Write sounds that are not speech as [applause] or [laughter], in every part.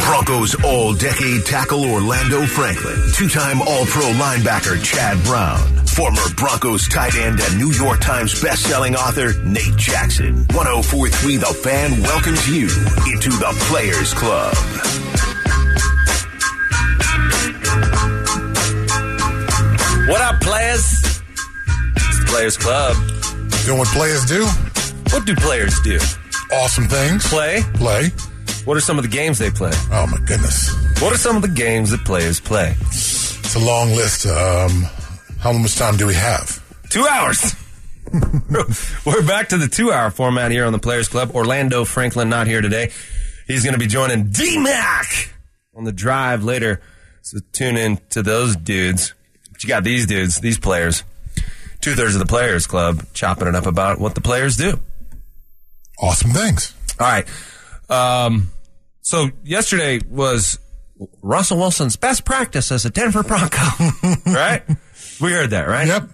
Broncos all decade tackle Orlando Franklin, two time All Pro linebacker Chad Brown, former Broncos tight end and New York Times best-selling author Nate Jackson. 1043 The Fan welcomes you into the Players Club. What up, players? It's the Players Club. Doing what players do? What do players do? Awesome things. Play? Play. What are some of the games they play? Oh my goodness. What are some of the games that players play? It's a long list. Um, how much time do we have? Two hours. [laughs] We're back to the two hour format here on the Players Club. Orlando Franklin not here today. He's going to be joining D Mac on the drive later. So tune in to those dudes. But you got these dudes, these players, two thirds of the Players Club chopping it up about what the players do. Awesome things. All right. Um, so yesterday was Russell Wilson's best practice as a Denver Bronco, [laughs] right? We heard that, right? Yep.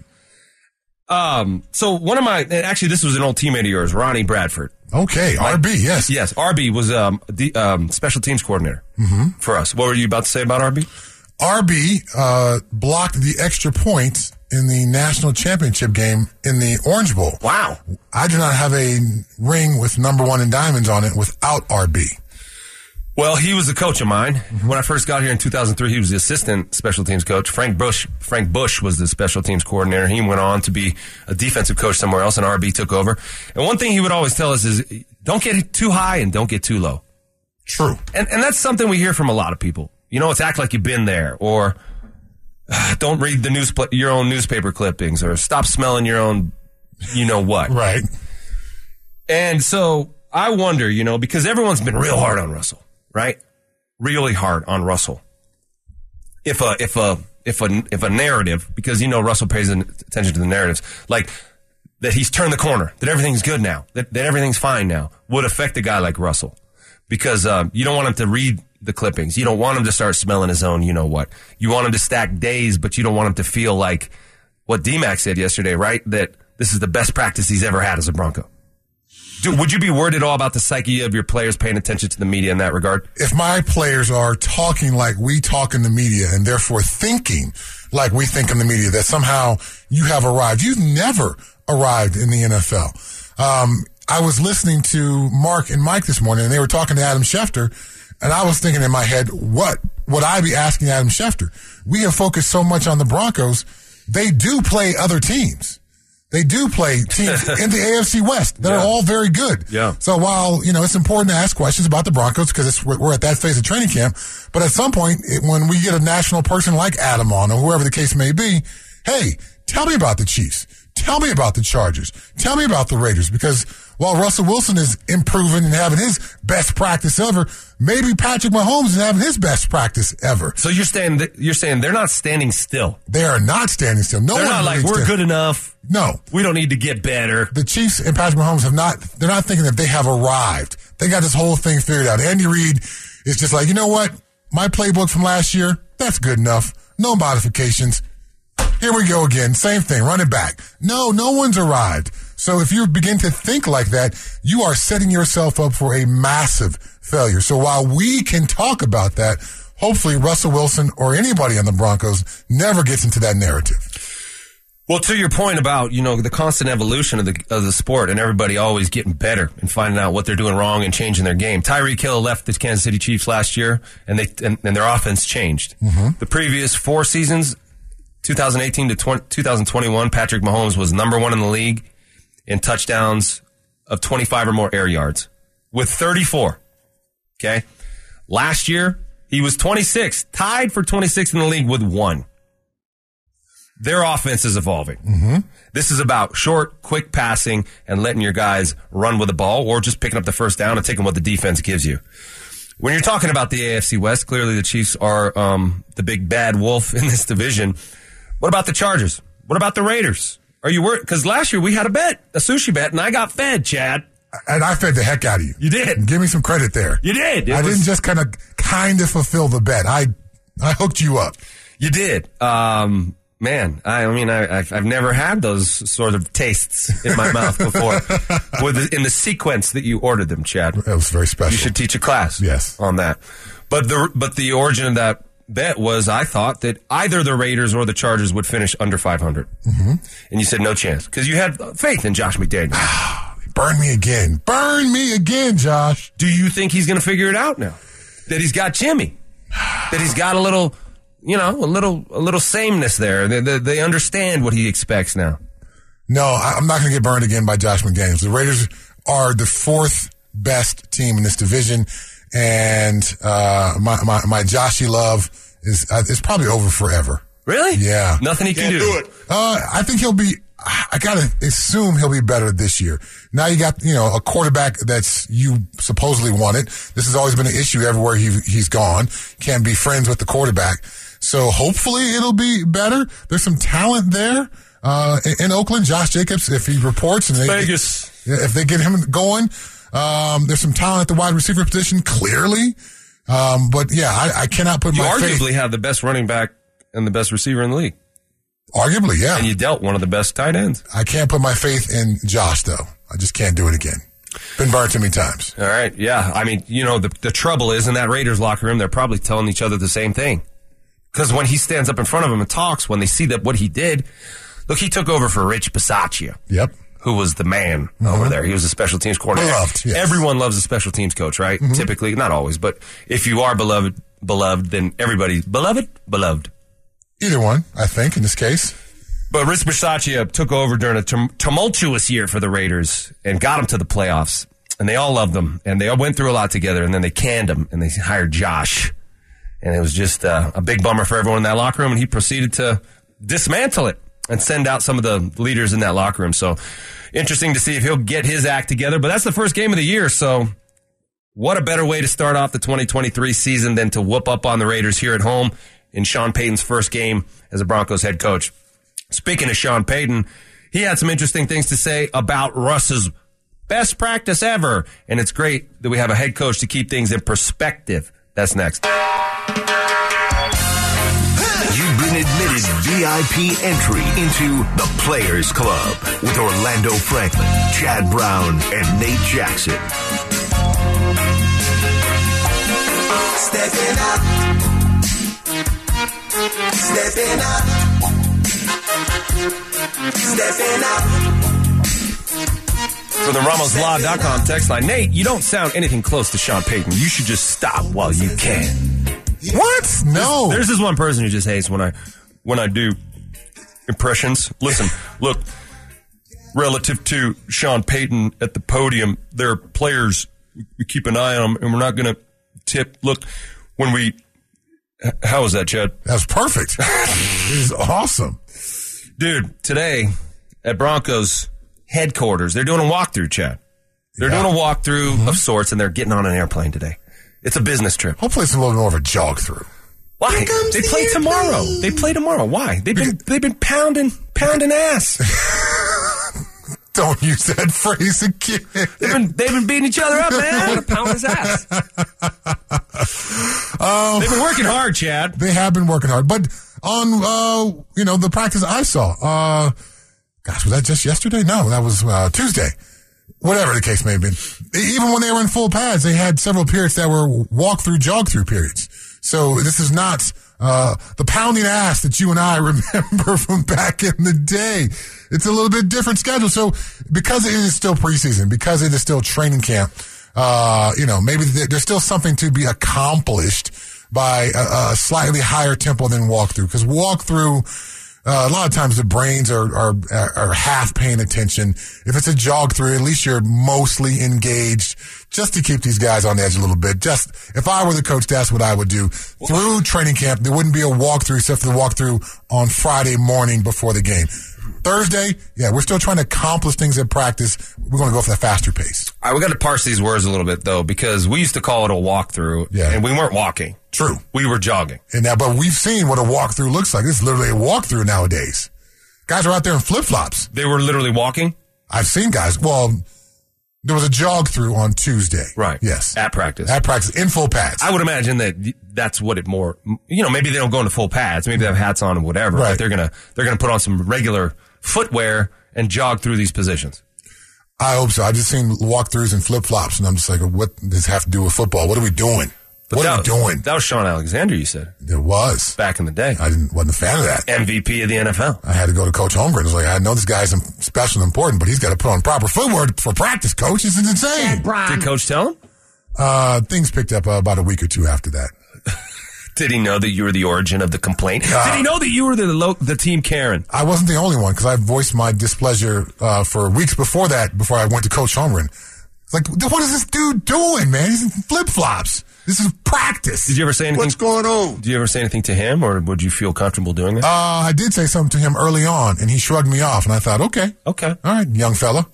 Um, so one of my, actually this was an old teammate of yours, Ronnie Bradford. Okay. RB. Yes. Yes, RB was um, the um, special teams coordinator for us. What were you about to say about RB? RB uh, blocked the extra points in the national championship game in the Orange Bowl. Wow. I do not have a ring with number one and diamonds on it without RB. Well, he was the coach of mine. When I first got here in 2003, he was the assistant special teams coach. Frank Bush, Frank Bush was the special teams coordinator. He went on to be a defensive coach somewhere else, and RB took over. And one thing he would always tell us is, don't get too high and don't get too low. True. And, and that's something we hear from a lot of people. You know, it's act like you've been there, or [sighs] don't read the news, your own newspaper clippings, or stop smelling your own, you know what. Right. And so I wonder, you know, because everyone's been real hard on Russell, right? Really hard on Russell. If a, if a, if a, if a narrative, because you know Russell pays attention to the narratives, like that he's turned the corner, that everything's good now, that, that everything's fine now, would affect a guy like Russell. Because um, you don't want him to read the clippings. You don't want him to start smelling his own, you know what. You want him to stack days, but you don't want him to feel like what D-Mac said yesterday, right? That this is the best practice he's ever had as a Bronco. Do, would you be worried at all about the psyche of your players paying attention to the media in that regard? If my players are talking like we talk in the media and therefore thinking like we think in the media that somehow you have arrived, you've never arrived in the NFL. Um, I was listening to Mark and Mike this morning and they were talking to Adam Schefter and I was thinking in my head, what would I be asking Adam Schefter? We have focused so much on the Broncos. They do play other teams. They do play teams [laughs] in the AFC West that Yeah. are all very good. Yeah. So while, you know, it's important to ask questions about the Broncos because we're we're at that phase of training camp, but at some point, it, when we get a national person like Adam on or whoever the case may be, hey, tell me about the Chiefs. Tell me about the Chargers. Tell me about the Raiders because while Russell Wilson is improving and having his best practice ever, maybe Patrick Mahomes is having his best practice ever. So you're saying that, you're saying they're not standing still. They are not standing still. No They're not like we're good enough. No. We don't need to get better. the Chiefs and Patrick Mahomes have not, they're not thinking that they have arrived. They got this whole thing figured out. Andy Reid is just like, you know what? My playbook from last year, that's good enough. No modifications. Here we go again. Same thing. Run it back. No, no one's arrived. So if you begin to think like that, you are setting yourself up for a massive failure. So while we can talk about that, hopefully Russell Wilson or anybody on the Broncos never gets into that narrative. Well, to your point about you know the constant evolution of the of the sport and everybody always getting better and finding out what they're doing wrong and changing their game. Tyreek Hill left the Kansas City Chiefs last year, and they and, and their offense changed. Mm-hmm. The previous four seasons, 2018 to 20, 2021, Patrick Mahomes was number one in the league in touchdowns of 25 or more air yards with 34. Okay, last year he was 26, tied for 26 in the league with one their offense is evolving. This is about short, quick passing and letting your guys run with the ball or just picking up the first down and taking what the defense gives you. When you're talking about the AFC West, clearly the Chiefs are um, the big bad wolf [laughs] in this division. What about the Chargers? What about the Raiders? Are you worried? Because last year we had a bet, a sushi bet, and I got fed, Chad. And I fed the heck out of you. You did. Give me some credit there. You did. It I was- didn't just kind of kind of fulfill the bet. I I hooked you up. You did. Um, man, I, I mean, I, I've, I've never had those sort of tastes in my mouth before. [laughs] With in the sequence that you ordered them, Chad. That was very special. You should teach a class. Yes. On that. But the but the origin of that bet was I thought that either the Raiders or the Chargers would finish under 500. Mm-hmm. And you said no chance because you had faith in Josh McDaniels. [sighs] Burn me again. Burn me again, Josh. Do you think he's going to figure it out now? That he's got Jimmy? That he's got a little, you know, a little a little sameness there. They, they, they understand what he expects now. No, I'm not going to get burned again by Josh McDaniels. The Raiders are the fourth best team in this division, and uh, my, my my Joshy love is uh, is probably over forever. Really? Yeah. Nothing he can do. Uh, I think he'll be. I gotta assume he'll be better this year. Now you got you know a quarterback that's you supposedly wanted. This has always been an issue everywhere he he's gone. Can't be friends with the quarterback. So hopefully it'll be better. There's some talent there uh, in, in Oakland. Josh Jacobs, if he reports and they, Vegas. if they get him going, um, there's some talent at the wide receiver position clearly. Um, but yeah, I, I cannot put You my faith. You arguably have the best running back and the best receiver in the league. Arguably, yeah. And you dealt one of the best tight ends. I can't put my faith in Josh though. I just can't do it again. Been burned too many times. All right. Yeah. I mean, you know, the, the trouble is in that Raiders locker room, they're probably telling each other the same thing. Because when he stands up in front of them and talks, when they see that what he did, look, he took over for Rich Bisaccia, Yep. Who was the man over there. He was a special teams coordinator. Beloved, yes. Everyone loves a special teams coach, right? Typically, not always, but if you are beloved, beloved, then everybody's beloved, beloved. Either one, I think, in this case. But Rich Bisaccia took over during a tumultuous year for the Raiders and got them to the playoffs. And they all loved him. And they all went through a lot together. And then they canned him and they hired Josh. And it was just uh, a big bummer for everyone in that locker room. And he proceeded to dismantle it and send out some of the leaders in that locker room. So interesting to see if he'll get his act together. But that's the first game of the year. So what a better way to start off the 2023 season than to whoop up on the Raiders here at home in Sean Payton's first game as a Broncos head coach. Speaking of Sean Payton, he had some interesting things to say about Russ's best practice ever. And it's great that we have a head coach to keep things in perspective. That's next. VIP entry into the Players Club with Orlando Franklin, Chad Brown, and Nate Jackson. Stepping up. Stepping up. Stepping up. For the RamosLaw.com text line, Nate, you don't sound anything close to Sean Payton. You should just stop while you can. What? No. There's this one person who just hates when I when I do impressions. Listen, [laughs] look, relative to Sean Payton at the podium, there are players we keep an eye on them, and we're not going to tip. Look, when we how was that, Chad? That's perfect. [laughs] this is awesome. Dude, today at Broncos headquarters, they're doing a walkthrough, Chad. They're Yeah. doing a walkthrough mm-hmm. of sorts, and they're getting on an airplane today. It's a business trip. Hopefully, it's a little more of a jog through. Why? They the play tomorrow. They play tomorrow. Why? They've been they've been pounding pounding ass. [laughs] Don't use that phrase again. They've been they've been beating each other up, man. Want to pound his ass. [laughs] Oh, they've been working hard, Chad. They have been working hard, but on uh, you know the practice I saw. Uh, gosh, was that just yesterday? No, that was uh, Tuesday. Whatever the case may have been. Even when they were in full pads, they had several periods that were walk through, jog through periods. So this is not uh, the pounding ass that you and I [laughs] remember from back in the day. It's a little bit different schedule. So because it is still preseason, because it is still training camp, uh, you know, maybe there's still something to be accomplished by a, a slightly higher tempo than walkthrough. Because walkthrough, uh, a lot of times the brains are, are are half paying attention. If it's a jog through, at least you're mostly engaged, just to keep these guys on the edge a little bit. Just if I were the coach, that's what I would do through training camp. There wouldn't be a walkthrough except for the walkthrough on Friday morning before the game. Thursday, yeah, we're still trying to accomplish things at practice. We're going to go for that faster pace. All right, we got to parse these words a little bit though, because we used to call it a walkthrough, Yeah. and we weren't walking. True. We were jogging. And now, but we've seen what a walkthrough looks like. This is literally a walkthrough nowadays. Guys are out there in flip flops. They were literally walking. I've seen guys. Well, There was a jog through on Tuesday. Right. Yes. At practice. At practice in full pads. I would imagine that that's what it more. You know, maybe they don't go into full pads. Maybe they have hats on and whatever. Right. But they're gonna they're gonna put on some regular footwear and jog through these positions. I hope so. I've just seen walkthroughs and flip flops, and I'm just like, what does this have to do with football? What are we doing? But what that, are you doing? That was Shaun Alexander. You said There was. back in the day, I didn't wasn't a fan of that. MVP of the NFL. I had to go to Coach Holmgren. I was like, I know this guy's special and important, but he's got to put on proper footwear for practice. Coach, this is insane. Did Coach tell him? Uh, things picked up uh, about a week or two after that. [laughs] Did he know that you were the origin of the complaint? Uh, Did he know that you were the lo- the team Karen? I wasn't the only one because I voiced my displeasure uh, for weeks before that. Before I went to Coach Holmgren, like, what is this dude doing, man? He's in flip flops. This is practice. Did you ever say anything? What's going on? Did you ever say anything to him, or would you feel comfortable doing that? Uh, I did say something to him early on, and he shrugged me off, and I thought, okay, okay. all right, young fella.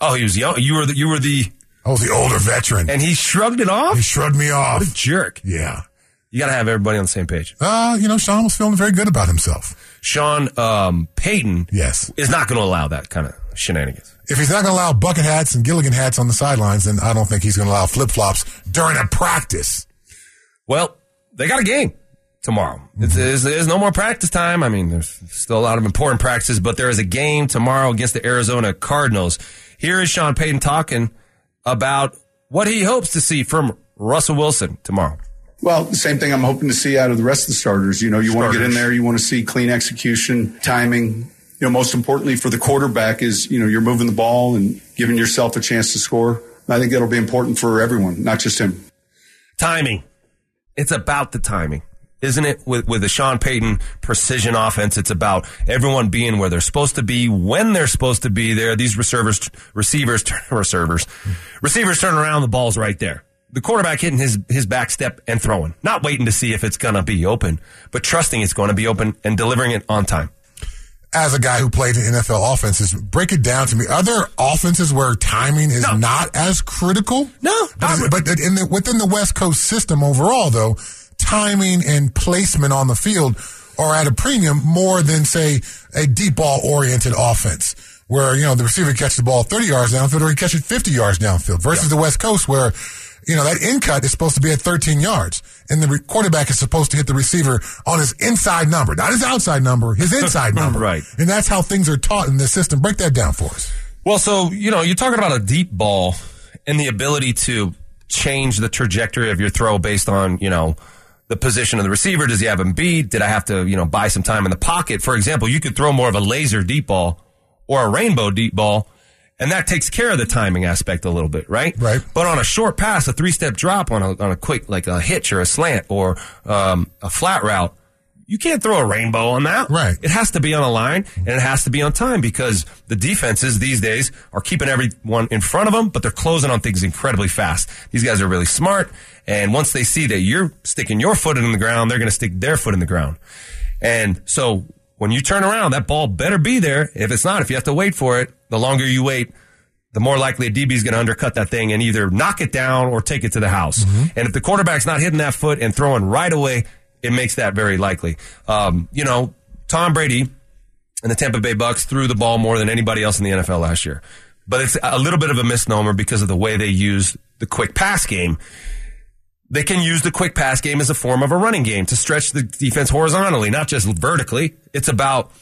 Oh, he was young. You were the, you were the, I was the older veteran. and he shrugged it off. he shrugged me off. What a jerk! Yeah. You got to have everybody on the same page. Uh, you know, Sean was feeling very good about himself. Sean um, Payton Yes. is not going to allow that kind of shenanigans. If he's not going to allow bucket hats and Gilligan hats on the sidelines, then I don't think he's going to allow flip flops during a practice. Well, they got a game tomorrow. It's, mm-hmm. there's, there's no more practice time. I mean, there's still a lot of important practices, but there is a game tomorrow against the Arizona Cardinals. Here is Sean Payton talking about what he hopes to see from Russell Wilson tomorrow. Well, the same thing I'm hoping to see out of the rest of the starters. You know, you want to get in there, you want to see clean execution, timing. You know, most importantly for the quarterback is, you know, you're moving the ball and giving yourself a chance to score. I think that'll be important for everyone, not just him. Timing. It's about the timing. Isn't it? With, with the Sean Payton precision offense, it's about everyone being where they're supposed to be, when they're supposed to be there. These receivers, [laughs] receivers, receivers, receivers turn around, the ball's right there. The quarterback hitting his, his back step and throwing. Not waiting to see if it's going to be open, but trusting it's going to be open and delivering it on time. As a guy who played in NFL offenses, break it down to me. Are there offenses where timing is No. not as critical? No. But, is- but in the, within the West Coast system overall, though, timing and placement on the field are at a premium more than, say, a deep ball oriented offense where, you know, the receiver catches the ball 30 yards downfield or he catches 50 yards downfield versus the West Coast where, you know, that in cut is supposed to be at 13 yards and the re- quarterback is supposed to hit the receiver on his inside number, not his outside number, his [laughs] inside number. Right. And that's how things are taught in this system. Break that down for us. Well, so, you know, you're talking about a deep ball and the ability to change the trajectory of your throw based on, you know, the position of the receiver. Does he have him beat? Did I have to, you know, buy some time in the pocket? For example, you could throw more of a laser deep ball or a rainbow deep ball, and that takes care of the timing aspect a little bit, right? Right. But on a short pass, a three step drop on a, on a quick, like a hitch or a slant or um, a flat route, you can't throw a rainbow on that. Right. It has to be on a line and it has to be on time because the defenses these days are keeping everyone in front of them, but they're closing on things incredibly fast. These guys are really smart. And once they see that you're sticking your foot in the ground, they're going to stick their foot in the ground. And so when you turn around, that ball better be there. If it's not, if you have to wait for it, the longer you wait, the more likely a DB is going to undercut that thing and either knock it down or take it to the house. And if the quarterback's not hitting that foot and throwing right away, it makes that very likely. Um, you know, Tom Brady and the Tampa Bay Bucks threw the ball more than anybody else in the NFL last year. But it's a little bit of a misnomer because of the way they use the quick pass game. They can use the quick pass game as a form of a running game to stretch the defense horizontally, not just vertically. It's about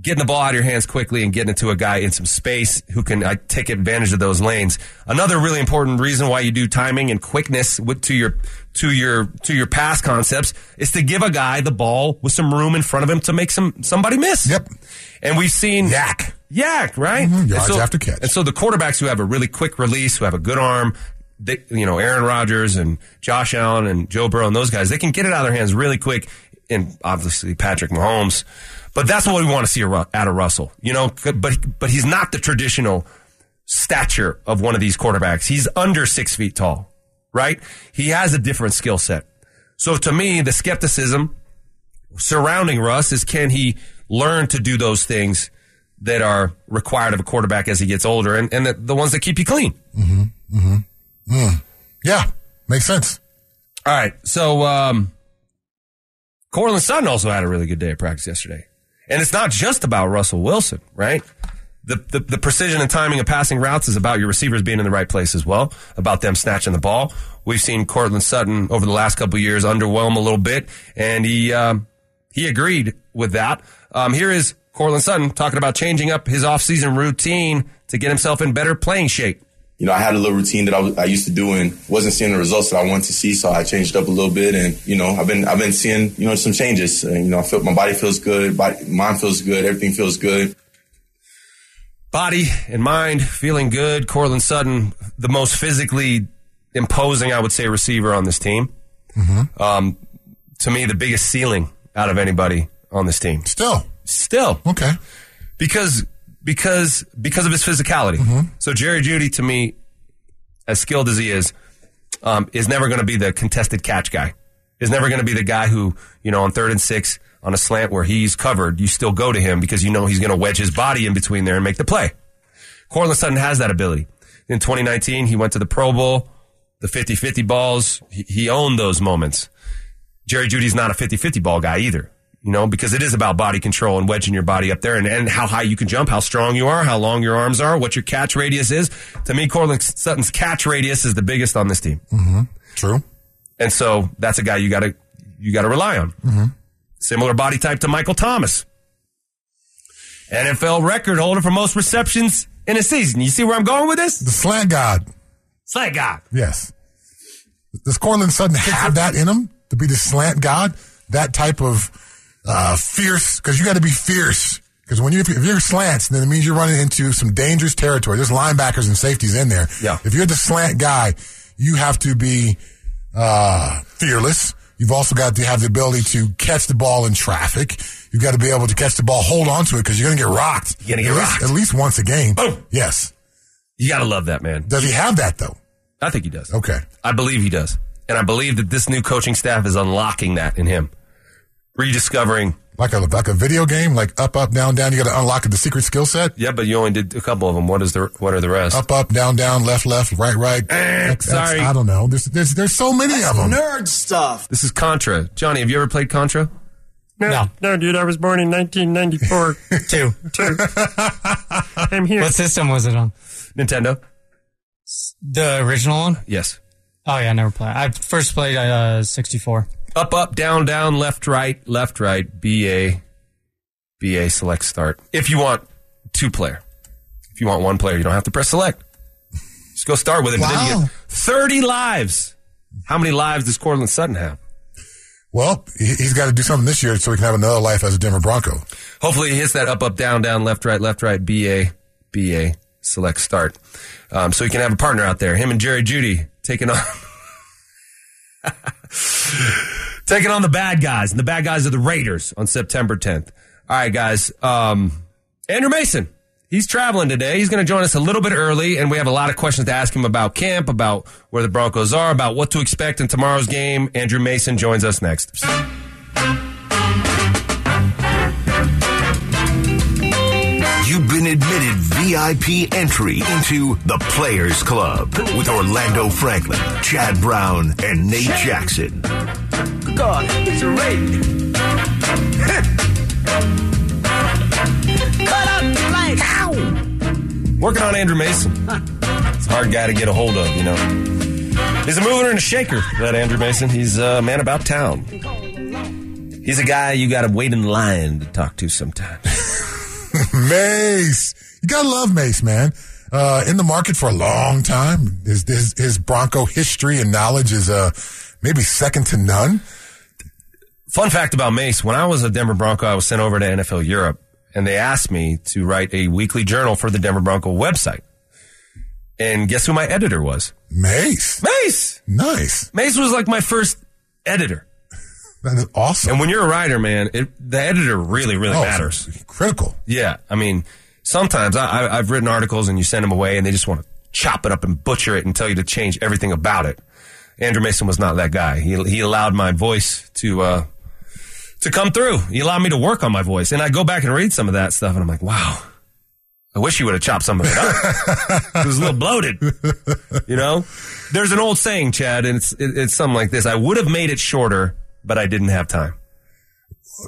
getting the ball out of your hands quickly and getting it to a guy in some space who can uh, take advantage of those lanes. Another really important reason why you do timing and quickness with, to your to your to your pass concepts is to give a guy the ball with some room in front of him to make some somebody miss. Yep. And we've seen YAC. YAC, right? Mhm, yards so- after catch. And so the quarterbacks who have a really quick release, who have a good arm, they, you know, Aaron Rodgers and Josh Allen and Joe Burrow and those guys, they can get it out of their hands really quick. And obviously Patrick Mahomes, but that's what we want to see out of Russell, you know. But but he's not the traditional stature of one of these quarterbacks. He's under six feet tall, right? He has a different skill set. So to me, the skepticism surrounding Russ is can he learn to do those things that are required of a quarterback as he gets older and, and the, the ones that keep you clean. Mm-hmm. Mm-hmm. Yeah. Makes sense. All right. So, um, Sutton also had a really good day of practice yesterday. And it's not just about Russell Wilson, right? the, the, the precision and timing of passing routes is about your receivers being in the right place as well, about them snatching the ball. We've seen Courtland Sutton over the last couple years underwhelm a little bit, and he um, he agreed with that. Um, here is Courtland Sutton talking about changing up his offseason routine to get himself in better playing shape. You know, I had a little routine that I, was, I used to do and wasn't seeing the results that I wanted to see, so I changed up a little bit. And you know, I've been I've been seeing you know some changes. And, you know, I feel my body feels good, body, mind feels good, everything feels good. Body and mind feeling good. Courtland Sutton, the most physically imposing, I would say, receiver on this team. Um, to me, the biggest ceiling out of anybody on this team. Still. Still, Okay. because because because of his physicality. So Jerry Jeudy, to me, as skilled as he is, um, is never going to be the contested catch guy. Is never going to be the guy who you know on third and six on a slant where he's covered, you still go to him because you know he's going to wedge his body in between there and make the play. Courtland Sutton has that ability. In 2019, he went to the Pro Bowl, the 50-50 balls. He, he owned those moments. Jerry Jeudy's not a 50-50 ball guy either, you know, because it is about body control and wedging your body up there and, and how high you can jump, how strong you are, how long your arms are, what your catch radius is. To me, Courtland Sutton's catch radius is the biggest on this team. Mm-hmm. True. And so that's a guy you gotta, you gotta rely on. Mm-hmm. Similar body type to Michael Thomas. NFL record holder for most receptions in a season. You see where I'm going with this? The slant god. Slant god. Yes. Does Courtland Sutton have that in him to be the slant god? That type of uh, fierce, because you got to be fierce. Because when you if you're slants, then it means you're running into some dangerous territory. There's linebackers and safeties in there. Yeah. If you're the slant guy, you have to be uh, fearless. You've also got to have the ability to catch the ball in traffic. You've got to be able to catch the ball, hold on to it because you're going to get rocked. You're gonna get at least, rocked. at least once a game. Boom. Yes. You gotta love that man. Does he have that though? I think he does. Okay. I believe he does. And I believe that this new coaching staff is unlocking that in him. Rediscovering, Like a like a video game, like up, up, down, down. You got to unlock the secret skill set. yeah, but you only did a couple of them. What is the, what are the rest? Up, up, down, down, left, left, right, right. That's- that's- Eh, sorry. I don't know. There's there's there's so many of them. Nerd stuff. This is Contra. Johnny, have you ever played Contra? No. No, dude, I was born in 1994. [laughs] Two. Two. I'm here. What system was it on? Nintendo? The original one? Yes. Oh yeah, I never played. I first played uh 64. Up, up, down, down, left, right, left, right, BA, BA, select, start. If you want two player. If you want one player, you don't have to press select. Just go start with it. But then you Wow. get 30 lives. How many lives does Courtland Sutton have? Well, he, he's got to do something this year so he can have another life as a Denver Bronco. Hopefully he hits that up, up, down, down, left, right, left, right, BA, BA, select, start. Um, so he can have a partner out there. Him and Jerry Jeudy taking on. [laughs] taking on the bad guys, and the bad guys are the Raiders on September 10th. All right, guys. Um, Andrew Mason, he's traveling today. He's going to join us a little bit early, and we have a lot of questions to ask him about camp, about where the Broncos are, about what to expect in tomorrow's game. Andrew Mason joins us next. You've been admitted VIP entry into the Players Club with Orlando Franklin, Chad Brown, and Nate Jackson. God, it's a raid. [laughs] Cut out the lights. Ow! Working on Andrew Mason. [laughs] It's a hard guy to get a hold of, you know. He's a mover and a shaker, that Andrew Mason. He's a man about town. He's a guy you got to wait in line to talk to sometimes. [laughs] Mace, you gotta love Mace, man. Uh, in the market for a long time. His his, his Bronco history and knowledge is uh maybe second to none. Fun fact about Mace when I was a Denver Bronco, I was sent over to NFL Europe, and they asked me to write a weekly journal for the Denver Bronco website. And guess who my editor was? Mace, Mace! nice. Mace was like my first editor. That is awesome. And when you're a writer, man, it, the editor really, really Oh, matters. Critical. Yeah, I mean, sometimes I, I, I've written articles and you send them away and they just want to chop it up and butcher it and tell you to change everything about it. Andrew Mason was not that guy. He he allowed my voice to uh, to come through. He allowed me to work on my voice, and I go back and read some of that stuff, and I'm like, wow. I wish you would have chopped some of it up. it was a little bloated. You know, there's an old saying, Chad, and it's it, it's something like this: I would have made it shorter, but I didn't have time.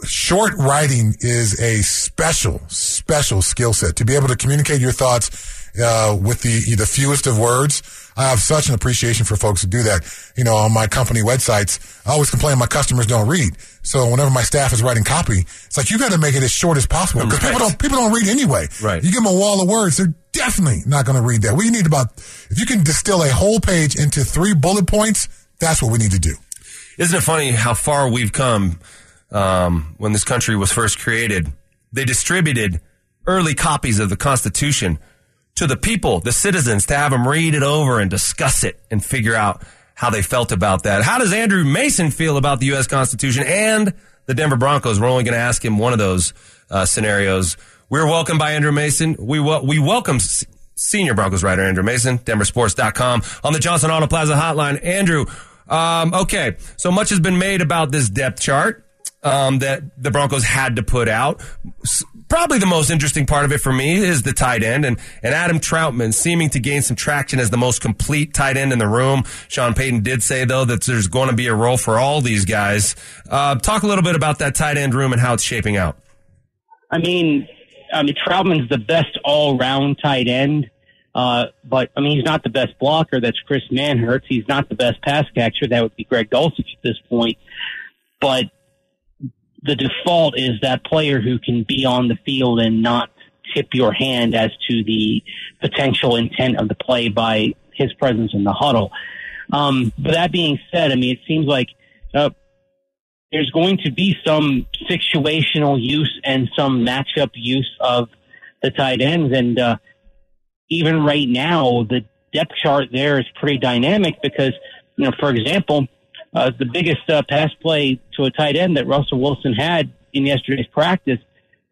short writing is a special, special skill set to be able to communicate your thoughts uh, with the the fewest of words. I have such an appreciation for folks who do that. You know, on my company websites, I always complain my customers don't read. So whenever my staff is writing copy, it's like you got to make it as short as possible because people don't people don't read anyway. Right. You give them a wall of words, they're definitely not going to read that. We need about if you can distill a whole page into three bullet points, that's what we need to do. Isn't it funny how far we've come um, when this country was first created? They distributed early copies of the Constitution to the people, the citizens, to have them read it over and discuss it and figure out how they felt about that. How does Andrew Mason feel about the U.S. Constitution and the Denver Broncos? We're only going to ask him one of those uh, scenarios. We're welcomed by Andrew Mason. We we welcome s- senior Broncos writer Andrew Mason, DenverSports.com on the Johnson Auto Plaza hotline. Andrew, um, okay, so much has been made about this depth chart um, that the Broncos had to put out. Probably the most interesting part of it for me is the tight end and, and Adam Trautman seeming to gain some traction as the most complete tight end in the room. Sean Payton did say though that there's going to be a role for all these guys. Uh, talk a little bit about that tight end room and how it's shaping out. I mean, I mean Trautman's the best all-round tight end, uh, but I mean he's not the best blocker. That's Chris Manhertz. He's not the best pass catcher. That would be Greg Dulcich at this point. But the default is that player who can be on the field and not tip your hand as to the potential intent of the play by his presence in the huddle. Um, but that being said, I mean, it seems like uh, there's going to be some situational use and some matchup use of the tight ends. And uh, even right now, the depth chart there is pretty dynamic because, you know, for example, uh, the biggest uh, pass play to a tight end that Russell Wilson had in yesterday's practice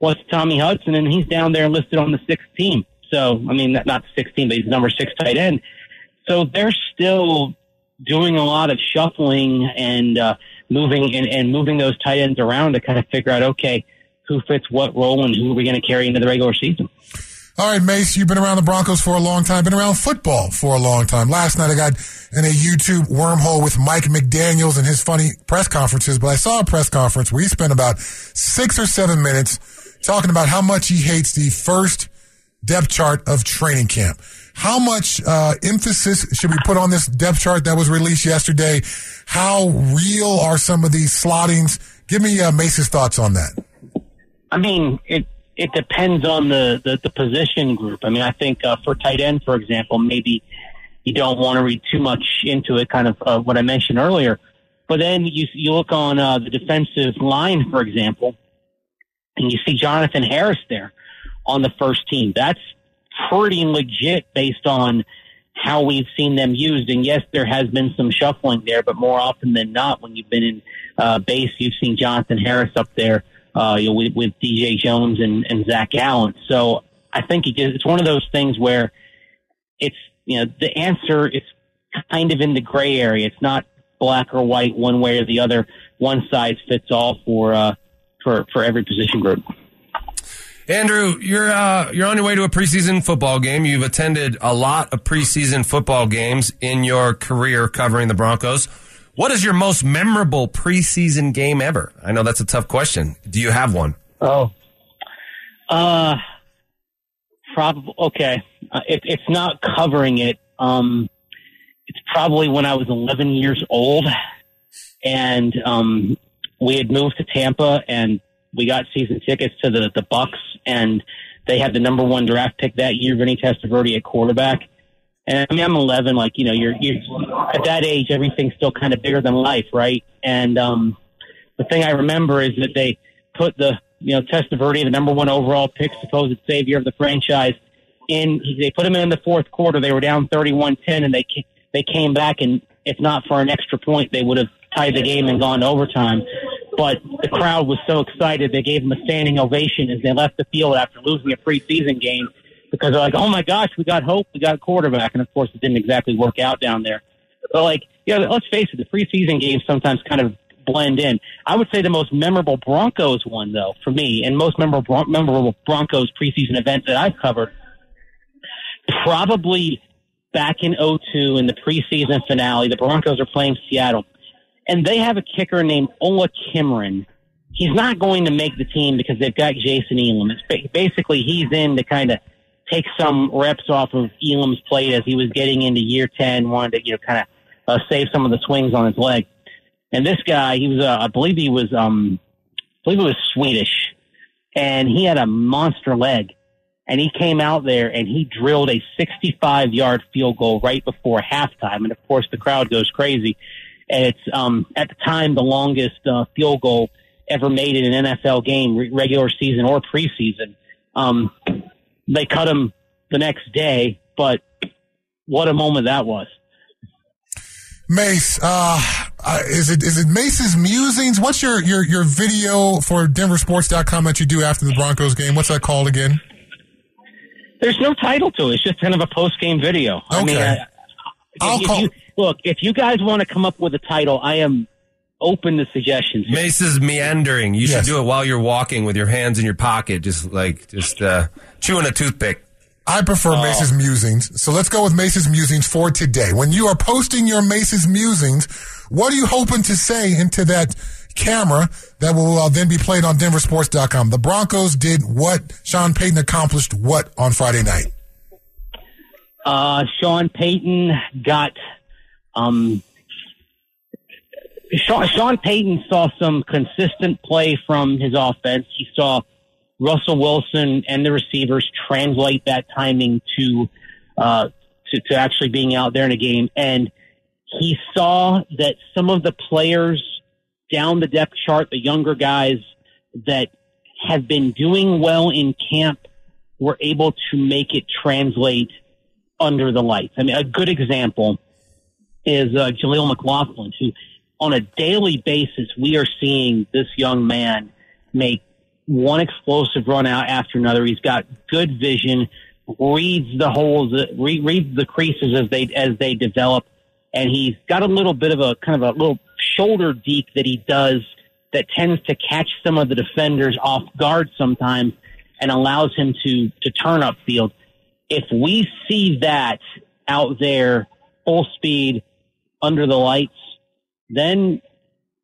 was Tommy Hudson, and he's down there listed on the sixth team. So, I mean, not, not the 16, but he's number six tight end. So they're still doing a lot of shuffling and uh, moving and, and moving those tight ends around to kind of figure out, okay, who fits what role and who are we going to carry into the regular season. All right, Mace, you've been around the Broncos for a long time, been around football for a long time. Last night I got in a YouTube wormhole with Mike McDaniels and his funny press conferences, but I saw a press conference where he spent about six or seven minutes talking about how much he hates the first depth chart of training camp. How much uh, emphasis should we put on this depth chart that was released yesterday? How real are some of these slottings? Give me uh, Mace's thoughts on that. I mean, it it depends on the, the, the position group. I mean, I think uh, for tight end, for example, maybe you don't want to read too much into it, kind of uh, what I mentioned earlier. But then you you look on uh, the defensive line, for example, and you see Jonathan Harris there on the first team. That's pretty legit based on how we've seen them used. And yes, there has been some shuffling there, but more often than not, when you've been in uh, base, you've seen Jonathan Harris up there uh, you know, with, with DJ Jones and, and Zach Allen. So I think it, it's one of those things where it's, you know, the answer is kind of in the gray area. It's not black or white one way or the other. One size fits all for, uh, for, for every position group. Andrew, you're uh, you're on your way to a preseason football game. You've attended a lot of preseason football games in your career covering the Broncos. What is your most memorable preseason game ever? I know that's a tough question. Do you have one? Oh, uh, probably okay. Uh, it, it's not covering it. Um, it's probably when I was 11 years old, and um, we had moved to Tampa, and we got season tickets to the the Bucks, and they had the number one draft pick that year, Vinny Testaverde at quarterback. And I mean, I'm 11. Like you know, you're you're at that age, everything's still kind of bigger than life, right? And um, the thing I remember is that they put the you know Testaverde, the number one overall pick, supposed savior of the franchise, in. They put him in the fourth quarter. They were down 31-10, and they they came back, and if not for an extra point, they would have tied the game and gone to overtime. But the crowd was so excited, they gave them a standing ovation as they left the field after losing a preseason game because they're like, "Oh my gosh, we got hope, we got a quarterback," and of course, it didn't exactly work out down there. But like, yeah, you know, let's face it, the preseason games sometimes kind of blend in. I would say the most memorable Broncos one, though, for me, and most memorable memorable Broncos preseason event that I've covered, probably back in 02 in the preseason finale. The Broncos are playing Seattle, and they have a kicker named Ola Kimrin. he's not going to make the team because they've got Jason Elam. It's ba- basically he's in to kind of take some reps off of Elam's plate as he was getting into year ten, wanted to you know kind of uh, save some of the swings on his leg. And this guy, he was, uh, I believe he was, um, I believe he was Swedish, and he had a monster leg. And he came out there and he drilled a 65 yard field goal right before halftime. And of course, the crowd goes crazy. And it's um, at the time the longest uh, field goal ever made in an NFL game, re- regular season or preseason. Um, they cut him the next day, but what a moment that was. Mace, uh, uh, is it is it Mace's musings? What's your your your video for DenverSports.com that you do after the Broncos game? What's that called again? There's no title to it. It's just kind of a post game video. I mean, Okay. I, I'll if call- you, look, if you guys want to come up with a title, I am open to suggestions. Mace is meandering. You Yes. should do it while you're walking with your hands in your pocket, just like just uh, chewing a toothpick. I prefer Mace's musings. So let's go with Mace's musings for today. When you are posting your Mace's musings, what are you hoping to say into that camera that will uh, then be played on DenverSports.com? The Broncos did what? Sean Payton accomplished what on Friday night? Uh, Sean Payton got, um, Sean, Sean Payton saw some consistent play from his offense. He saw Russell Wilson and the receivers translate that timing to, uh, to, to actually being out there in a game. And he saw that some of the players down the depth chart, the younger guys that have been doing well in camp were able to make it translate under the lights. I mean, a good example is uh, Jaleel McLaughlin, who on a daily basis, we are seeing this young man make one explosive run out after another. He's got good vision, reads the holes, re- reads the creases as they, as they develop. And he's got a little bit of a kind of a little shoulder deep that he does that tends to catch some of the defenders off guard sometimes and allows him to, to turn upfield if we see that out there full speed under the lights, then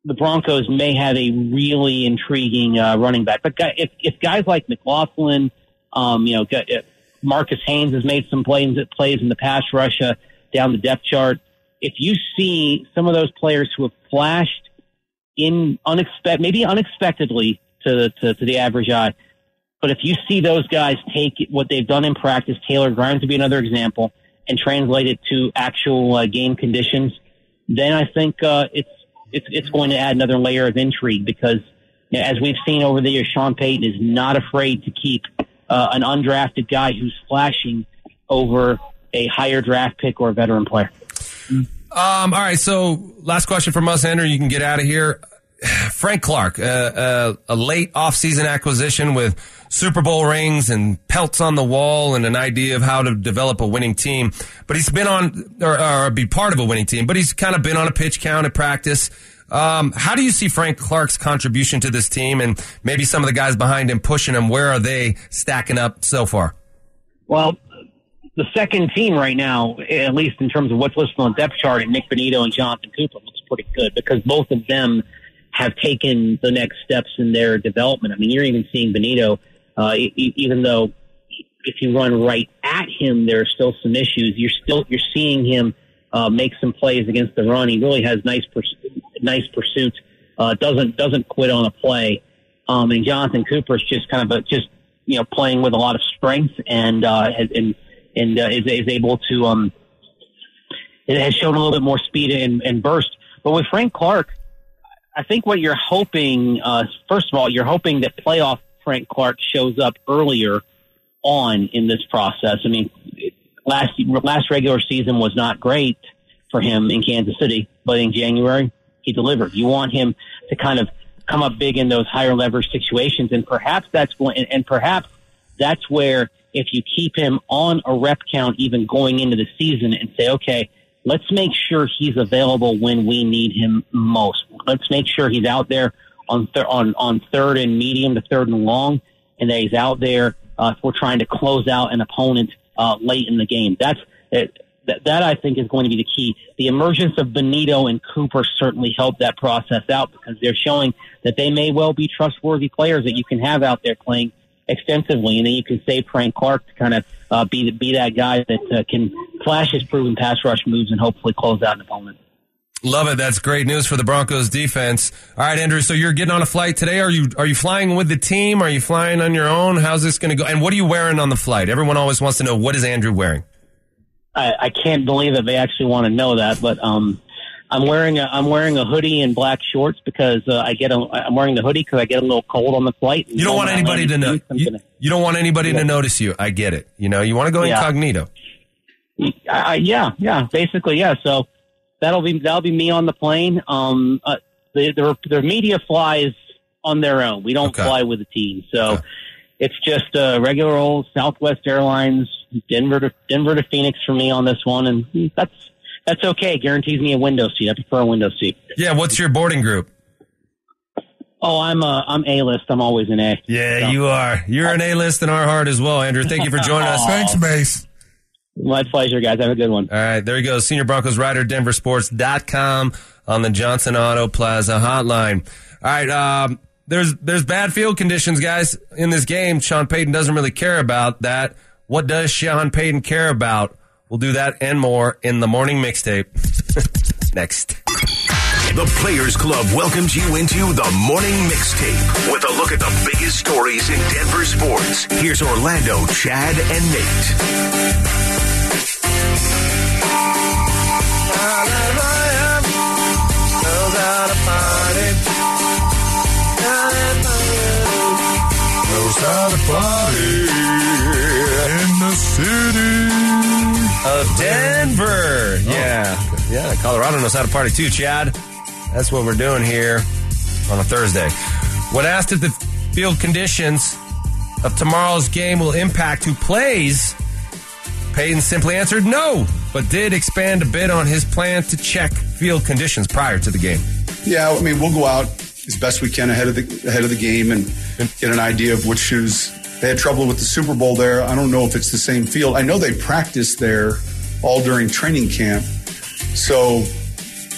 the Broncos may have a really intriguing uh, running back. But if, if guys like McLaughlin, um, you know, if Marcus Haynes has made some plays plays in the pass rush uh, down the depth chart. If you see some of those players who have flashed in unexpected, maybe unexpectedly to the, to, to the average eye, but if you see those guys take what they've done in practice, Taylor Grimes to be another example, and translate it to actual uh, game conditions, then I think uh, it's it's it's going to add another layer of intrigue because, you know, as we've seen over the years, Sean Payton is not afraid to keep uh, an undrafted guy who's flashing over a higher draft pick or a veteran player. Um, all right, so last question from us, Andrew. You can get out of here. Frank Clark, uh, uh, a late offseason acquisition with Super Bowl rings and pelts on the wall and an idea of how to develop a winning team. But he's been on, or, or be part of a winning team, but he's kind of been on a pitch count at practice. Um, how do you see Frank Clark's contribution to this team and maybe some of the guys behind him pushing him? Where are they stacking up so far? Well, the second team right now, at least in terms of what's listed on depth chart, and Nik Bonitto and Jonathan Cooper looks pretty good because both of them have taken the next steps in their development. I mean, you're even seeing Bonitto, uh, even though if you run right at him, there are still some issues. You're still you're seeing him uh, make some plays against the run. He really has nice purs- nice pursuits. Uh, doesn't doesn't quit on a play. Um, and Jonathan Cooper is just kind of a, just you know playing with a lot of strength and uh, and and uh, is, is able to um it has shown a little bit more speed and, and burst. But with Frank Clark, I think what you're hoping, uh, first of all, you're hoping that playoff Frank Clark shows up earlier on in this process. I mean, last last regular season was not great for him in Kansas City, but in January he delivered. You want him to kind of come up big in those higher leverage situations, and perhaps that's going, and, and perhaps that's where if you keep him on a rep count even going into the season and say, okay, let's make sure he's available when we need him most. Let's make sure he's out there on th- on on third and medium to third and long, and that he's out there uh, if we're trying to close out an opponent uh, late in the game. That's it, that, that I think is going to be the key. The emergence of Bonitto and Cooper certainly helped that process out because they're showing that they may well be trustworthy players that you can have out there playing extensively, and then you can save Frank Clark to kind of uh, be be that guy that uh, can flash his proven pass rush moves and hopefully close out an opponent. Love it. That's great news for the Broncos defense. All right, Andrew. So you're getting on a flight today. Are you are you flying with the team? Are you flying on your own? How's this going to go? And what are you wearing on the flight? Everyone always wants to know what is Andrew wearing. I, I can't believe that they actually want to know that, but um, I'm wearing a I'm wearing a hoodie and black shorts because uh, I get a I'm wearing the hoodie because I get a little cold on the flight. You don't want anybody to know. You, you don't want anybody to notice you. I get it. You know, you want to go Yeah. incognito. I, yeah, yeah, basically, yeah. So that'll be that'll be me on the plane. Um, uh, the the, the media flies on their own. We don't Okay. fly with the team, so it's just uh, regular old Southwest Airlines, Denver to Denver to Phoenix for me on this one, and that's that's okay. Guarantees me a window seat. I prefer a window seat. Yeah. What's your boarding group? Oh, I'm uh, I'm A list. I'm always an A. Yeah, you are. You're an A list in our heart as well, Andrew. Thank you for joining us. [laughs] Thanks, Mace. My pleasure, guys. Have a good one. All right, there you go. Senior Broncos writer, denversports.com on the Johnson Auto Plaza hotline. All right, um, there's there's bad field conditions, guys, in this game. Sean Payton doesn't really care about that. What does Sean Payton care about? We'll do that and more in the morning mixtape. Next. The Players Club welcomes you into the morning mixtape with a look at the biggest stories in Denver sports. Here's Orlando, Chad, and Nate. Knows how to party in the city. Of Denver. Oh. Yeah. Yeah, Colorado knows how to party too, Chad. That's what we're doing here on a Thursday. When asked if the field conditions of tomorrow's game will impact who plays, Payton simply answered no, but did expand a bit on his plan to check field conditions prior to the game. Yeah, I mean, we'll go out as best we can ahead of the ahead of the game and get an idea of which shoes. They had trouble with the Super Bowl there. I don't know if it's the same field. I know they practiced there all during training camp. So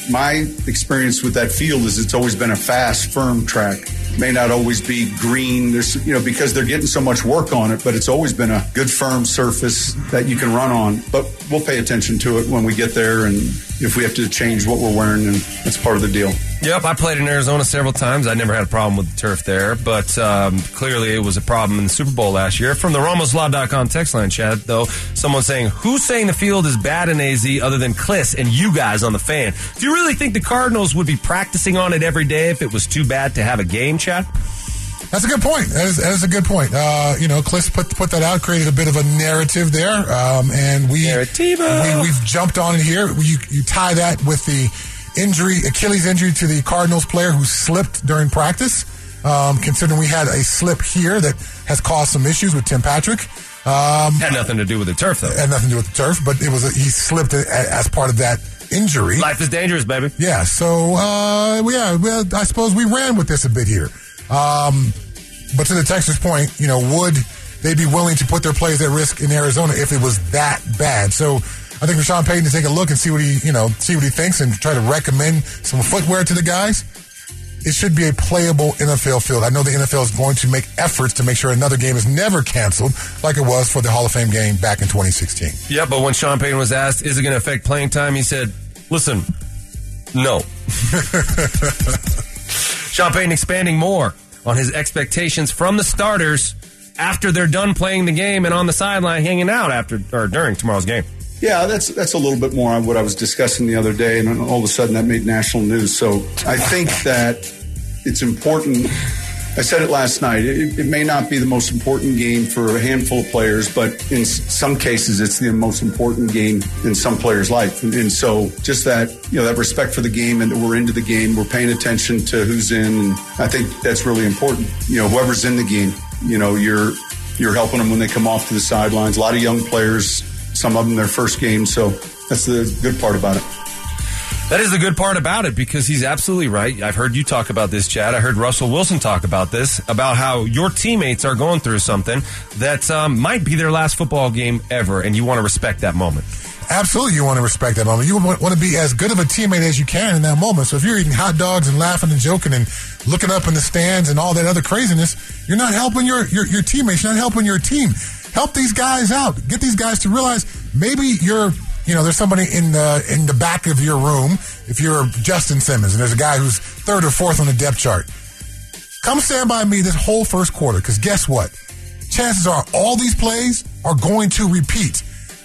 my experience with that field is it's always been a fast, firm track. May not always be green. There's you know because they're getting so much work on it, but it's always been a good, firm surface that you can run on. But we'll pay attention to it when we get there, and if we have to change what we're wearing, and that's part of the deal. Yep, I played in Arizona several times. I never had a problem with the turf there, but um, clearly it was a problem in the Super Bowl last year. From the RomosLaw.com text line chat, though, someone saying, Who's saying the field is bad in AZ other than Kliss and you guys on the fan? Do you really think the Cardinals would be practicing on it every day if it was too bad to have a game, chat? That's a good point. That is, that is a good point. Uh, you know, Cliff put put that out, created a bit of a narrative there, um, and we, Narrativo. we we've jumped on it here. You you tie that with the injury, Achilles injury to the Cardinals player who slipped during practice. Um, considering we had a slip here that has caused some issues with Tim Patrick. Um, Had nothing to do with the turf, though. had nothing to do with the turf, but it was a, he slipped a- as part of that injury. Life is dangerous, baby. Yeah, so uh, yeah, well, I suppose we ran with this a bit here. Um, but to the Texas point, you know, would they be willing to put their players at risk in Arizona if it was that bad? So I think for Sean Payton to take a look and see what he, you know, see what he thinks and try to recommend some footwear to the guys. It should be a playable NFL field. I know the NFL is going to make efforts to make sure another game is never canceled, like it was for the Hall of Fame game back in 2016. Yeah, but when Sean Payton was asked, is it going to affect playing time, he said, listen, no. [laughs] Sean Payton expanding more on his expectations from the starters after they're done playing the game and on the sideline hanging out after or during tomorrow's game. Yeah, that's that's a little bit more on what I was discussing the other day, and all of a sudden that made national news. So I think that it's important. I said it last night. It, it may not be the most important game for a handful of players, but in some cases, it's the most important game in some players' life. And, and so, just that you know, that respect for the game, and that we're into the game, we're paying attention to who's in, and I think that's really important. You know, whoever's in the game, you know, you're you're helping them when they come off to the sidelines. A lot of young players, some of them their first game, so that's the good part about it. That is the good part about it because he's absolutely right. I've heard you talk about this, Chad. I heard Russell Wilson talk about this, about how your teammates are going through something that um, might be their last football game ever, and you want to respect that moment. Absolutely, you want to respect that moment. You want, to be as good of a teammate as you can in that moment. So if you're eating hot dogs and laughing and joking and looking up in the stands and all that other craziness, you're not helping your, your, your teammates. You're not helping your team. Help these guys out. Get these guys to realize maybe you're, you know, there's somebody in the in the back of your room. If you're Justin Simmons and there's a guy who's third or fourth on the depth chart, come stand by me this whole first quarter. Because guess what? Chances are all these plays are going to repeat.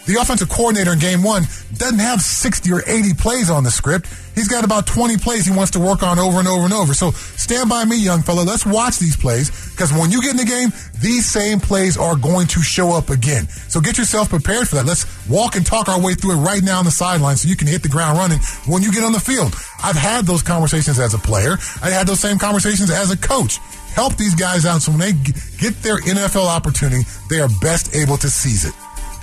The offensive coordinator in game one doesn't have 60 or 80 plays on the script. He's got about 20 plays he wants to work on over and over and over. So stand by me, young fella. Let's watch these plays because when you get in the game, these same plays are going to show up again. So get yourself prepared for that. Let's walk and talk our way through it right now on the sideline so you can hit the ground running when you get on the field. I've had those conversations as a player. I had those same conversations as a coach. Help these guys out so when they get their NFL opportunity, they are best able to seize it.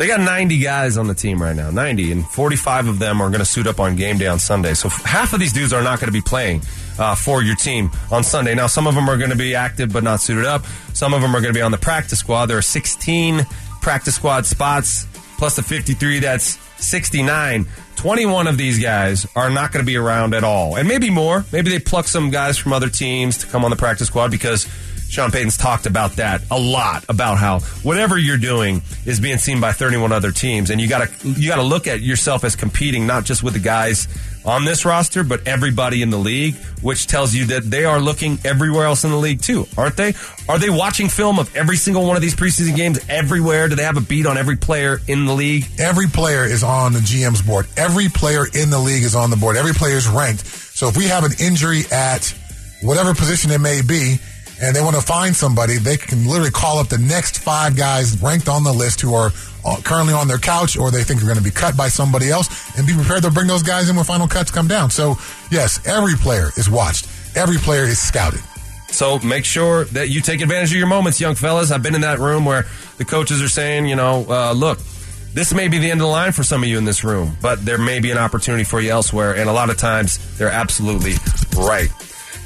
They got 90 guys on the team right now, 90, and 45 of them are going to suit up on game day on Sunday. So half of these dudes are not going to be playing uh, for your team on Sunday. Now, some of them are going to be active but not suited up. Some of them are going to be on the practice squad. There are 16 practice squad spots plus the 53. That's 69. 21 of these guys are not going to be around at all. And maybe more. Maybe they pluck some guys from other teams to come on the practice squad because Sean Payton's talked about that a lot about how whatever you're doing is being seen by 31 other teams, and you got to you got to look at yourself as competing not just with the guys on this roster, but everybody in the league, which tells you that they are looking everywhere else in the league too, aren't they? Are they watching film of every single one of these preseason games everywhere? Do they have a beat on every player in the league? Every player is on the GM's board. Every player in the league is on the board. Every player is ranked. So if we have an injury at whatever position it may be, and they want to find somebody, they can literally call up the next five guys ranked on the list who are uh, currently on their couch or they think are going to be cut by somebody else and be prepared to bring those guys in when final cuts come down. So, yes, every player is watched, every player is scouted. So make sure that you take advantage of your moments, young fellas. I've been in that room where the coaches are saying, you know, uh, look, this may be the end of the line for some of you in this room, but there may be an opportunity for you elsewhere. And a lot of times they're absolutely right.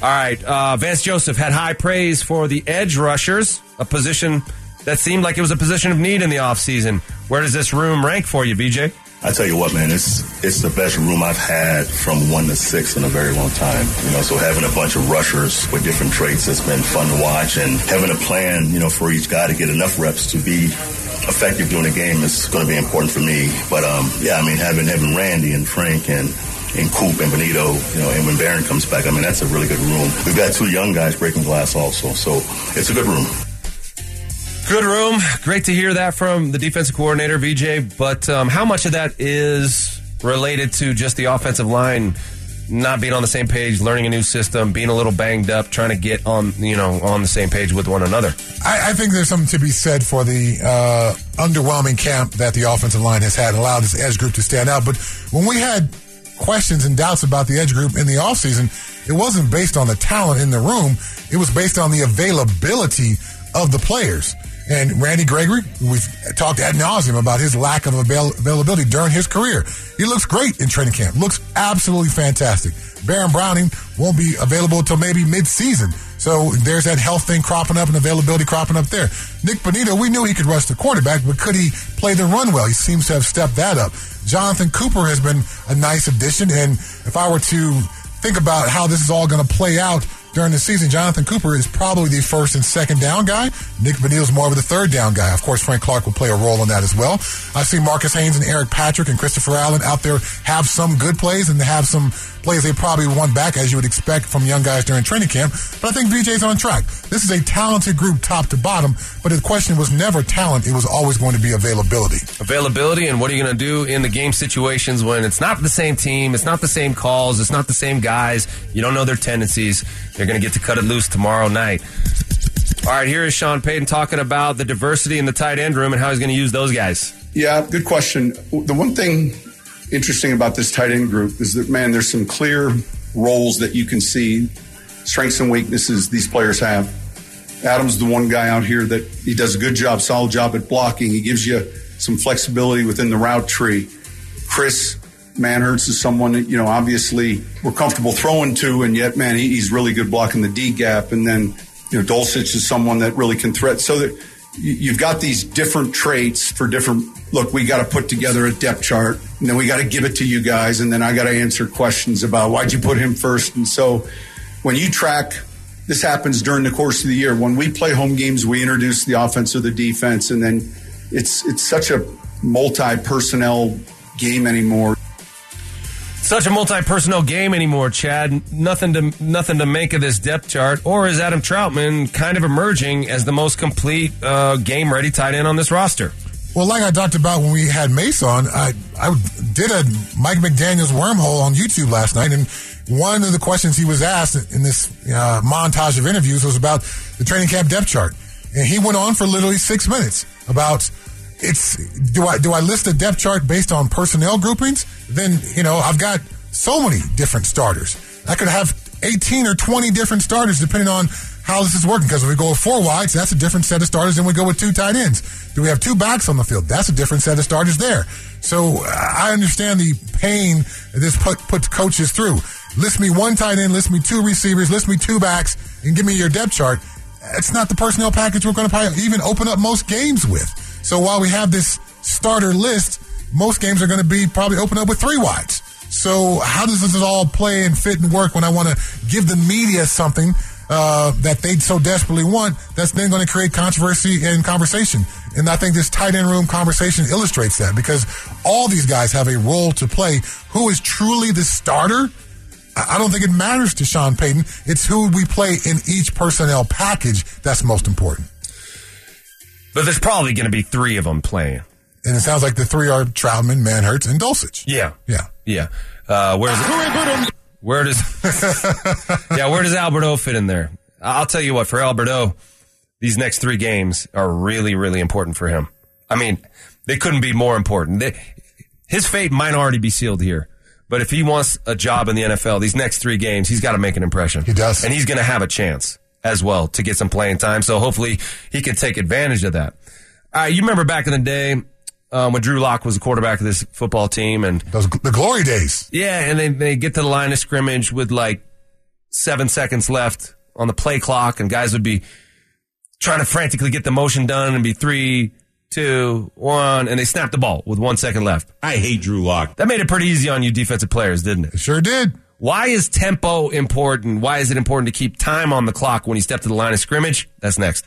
All right. Uh, Vance Joseph had high praise for the edge rushers, a position that seemed like it was a position of need in the offseason. Where does this room rank for you, VJ? I tell you what, man, it's it's the best room I've had from one to six in a very long time. You know, so having a bunch of rushers with different traits has been fun to watch, and having a plan, you know, for each guy to get enough reps to be effective during the game is going to be important for me. But um, yeah, I mean, having having Randy and Frank and and Coop and Bonitto, you know, and when Baron comes back, I mean, that's a really good room. We've got two young guys breaking glass also, so it's a good room. Good room. Great to hear that from the defensive coordinator, VJ. But um, how much of that is related to just the offensive line not being on the same page, learning a new system, being a little banged up, trying to get on, you know, on the same page with one another? I, I think there's something to be said for the uh, underwhelming camp that the offensive line has had and allowed this edge group to stand out. But when we had questions and doubts about the edge group in the offseason, it wasn't based on the talent in the room. It was based on the availability of the players. And Randy Gregory, we've talked ad nauseum about his lack of avail- availability during his career. He looks great in training camp, looks absolutely fantastic. Baron Browning won't be available until maybe mid-season. So there's that health thing cropping up and availability cropping up there. Nik Bonitto, we knew he could rush the quarterback, but could he play the run well? He seems to have stepped that up. Jonathon Cooper has been a nice addition. And if I were to think about how this is all going to play out during the season, Jonathon Cooper is probably the first and second down guy. Nick is more of the third down guy. Of course, Frank Clark will play a role in that as well. I see Marcus Haynes and Eric Patrick and Christopher Allen out there have some good plays and have some plays they probably want back as you would expect from young guys during training camp. But I think VJ's on track. This is a talented group top to bottom, but the question was never talent. It was always going to be availability. Availability and what are you going to do in the game situations when it's not the same team, it's not the same calls, it's not the same guys, you don't know their tendencies. They're going to get to cut it loose tomorrow night. All right, here is Sean Payton talking about the diversity in the tight end room and how he's going to use those guys. Yeah, good question. The one thing interesting about this tight end group is that, man, there's some clear roles that you can see, strengths and weaknesses these players have. Adam's the one guy out here that he does a good job, solid job at blocking. He gives you some flexibility within the route tree. Chris Manhertz is someone that, you know, obviously we're comfortable throwing to, and yet, man, he, he's really good blocking the D gap. And then, you know, Dulcich is someone that really can threat. So that you- you've got these different traits for different. Look, we got to put together a depth chart, and then we got to give it to you guys, and then I got to answer questions about why'd you put him first. And so, when you track, this happens during the course of the year. When we play home games, we introduce the offense or the defense, and then it's it's such a multi personnel game anymore. Such a multi-personnel game anymore, Chad. Nothing to nothing to make of this depth chart. Or is Adam Trautman kind of emerging as the most complete uh, game-ready tight end on this roster? Well, like I talked about when we had Mace on, I, I did a Mike McDaniel's wormhole on YouTube last night, and one of the questions he was asked in this uh, montage of interviews was about the training camp depth chart, and he went on for literally six minutes about it's do I do I list a depth chart based on personnel groupings? Then you know I've got so many different starters. I could have 18 or 20 different starters depending on how this is working. Because if we go with four wides, that's a different set of starters than we go with two tight ends. Do we have two backs on the field? That's a different set of starters there. So uh, I understand the pain this put, puts coaches through. List me one tight end, list me two receivers, list me two backs, and give me your depth chart. It's not the personnel package we're going to probably even open up most games with. So while we have this starter list, most games are going to be probably open up with three wides. So how does this all play and fit and work when I want to give the media something uh, that they so desperately want that's then going to create controversy and conversation? And I think this tight end room conversation illustrates that because all these guys have a role to play. Who is truly the starter? I I don't think it matters to Sean Payton. It's who we play in each personnel package that's most important. But there's probably going to be three of them playing. And it sounds like the three are Trautman, Manhertz, and Dulcich. Yeah, Yeah. yeah. Uh, where's where does [laughs] yeah where does Albert O fit in there? I'll tell you what. For Albert O, these next three games are really really important for him. I mean, they couldn't be more important. They, his fate might already be sealed here. But if he wants a job in the NFL, these next three games, he's got to make an impression. He does. And he's going to have a chance as well to get some playing time. So hopefully he can take advantage of that. Uh, you remember back in the day um, when Drew Lock was the quarterback of this football team and Those the glory days. yeah, and they, they get to the line of scrimmage with like seven seconds left on the play clock, and guys would be trying to frantically get the motion done and be three, two, one, and they snap the ball with one second left. I hate Drew Lock. That made it pretty easy on you defensive players, didn't it? It sure did. Why is tempo important? Why is it important to keep time on the clock when you step to the line of scrimmage? That's next.